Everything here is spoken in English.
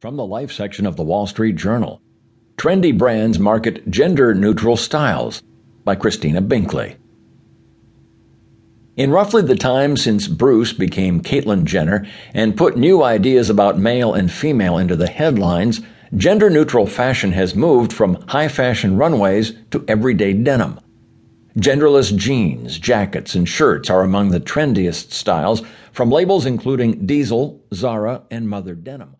From the Life section of the Wall Street Journal Trendy Brands Market Gender Neutral Styles by Christina Binkley. In roughly the time since Bruce became Caitlyn Jenner and put new ideas about male and female into the headlines, gender neutral fashion has moved from high fashion runways to everyday denim. Genderless jeans, jackets, and shirts are among the trendiest styles from labels including Diesel, Zara, and Mother Denim.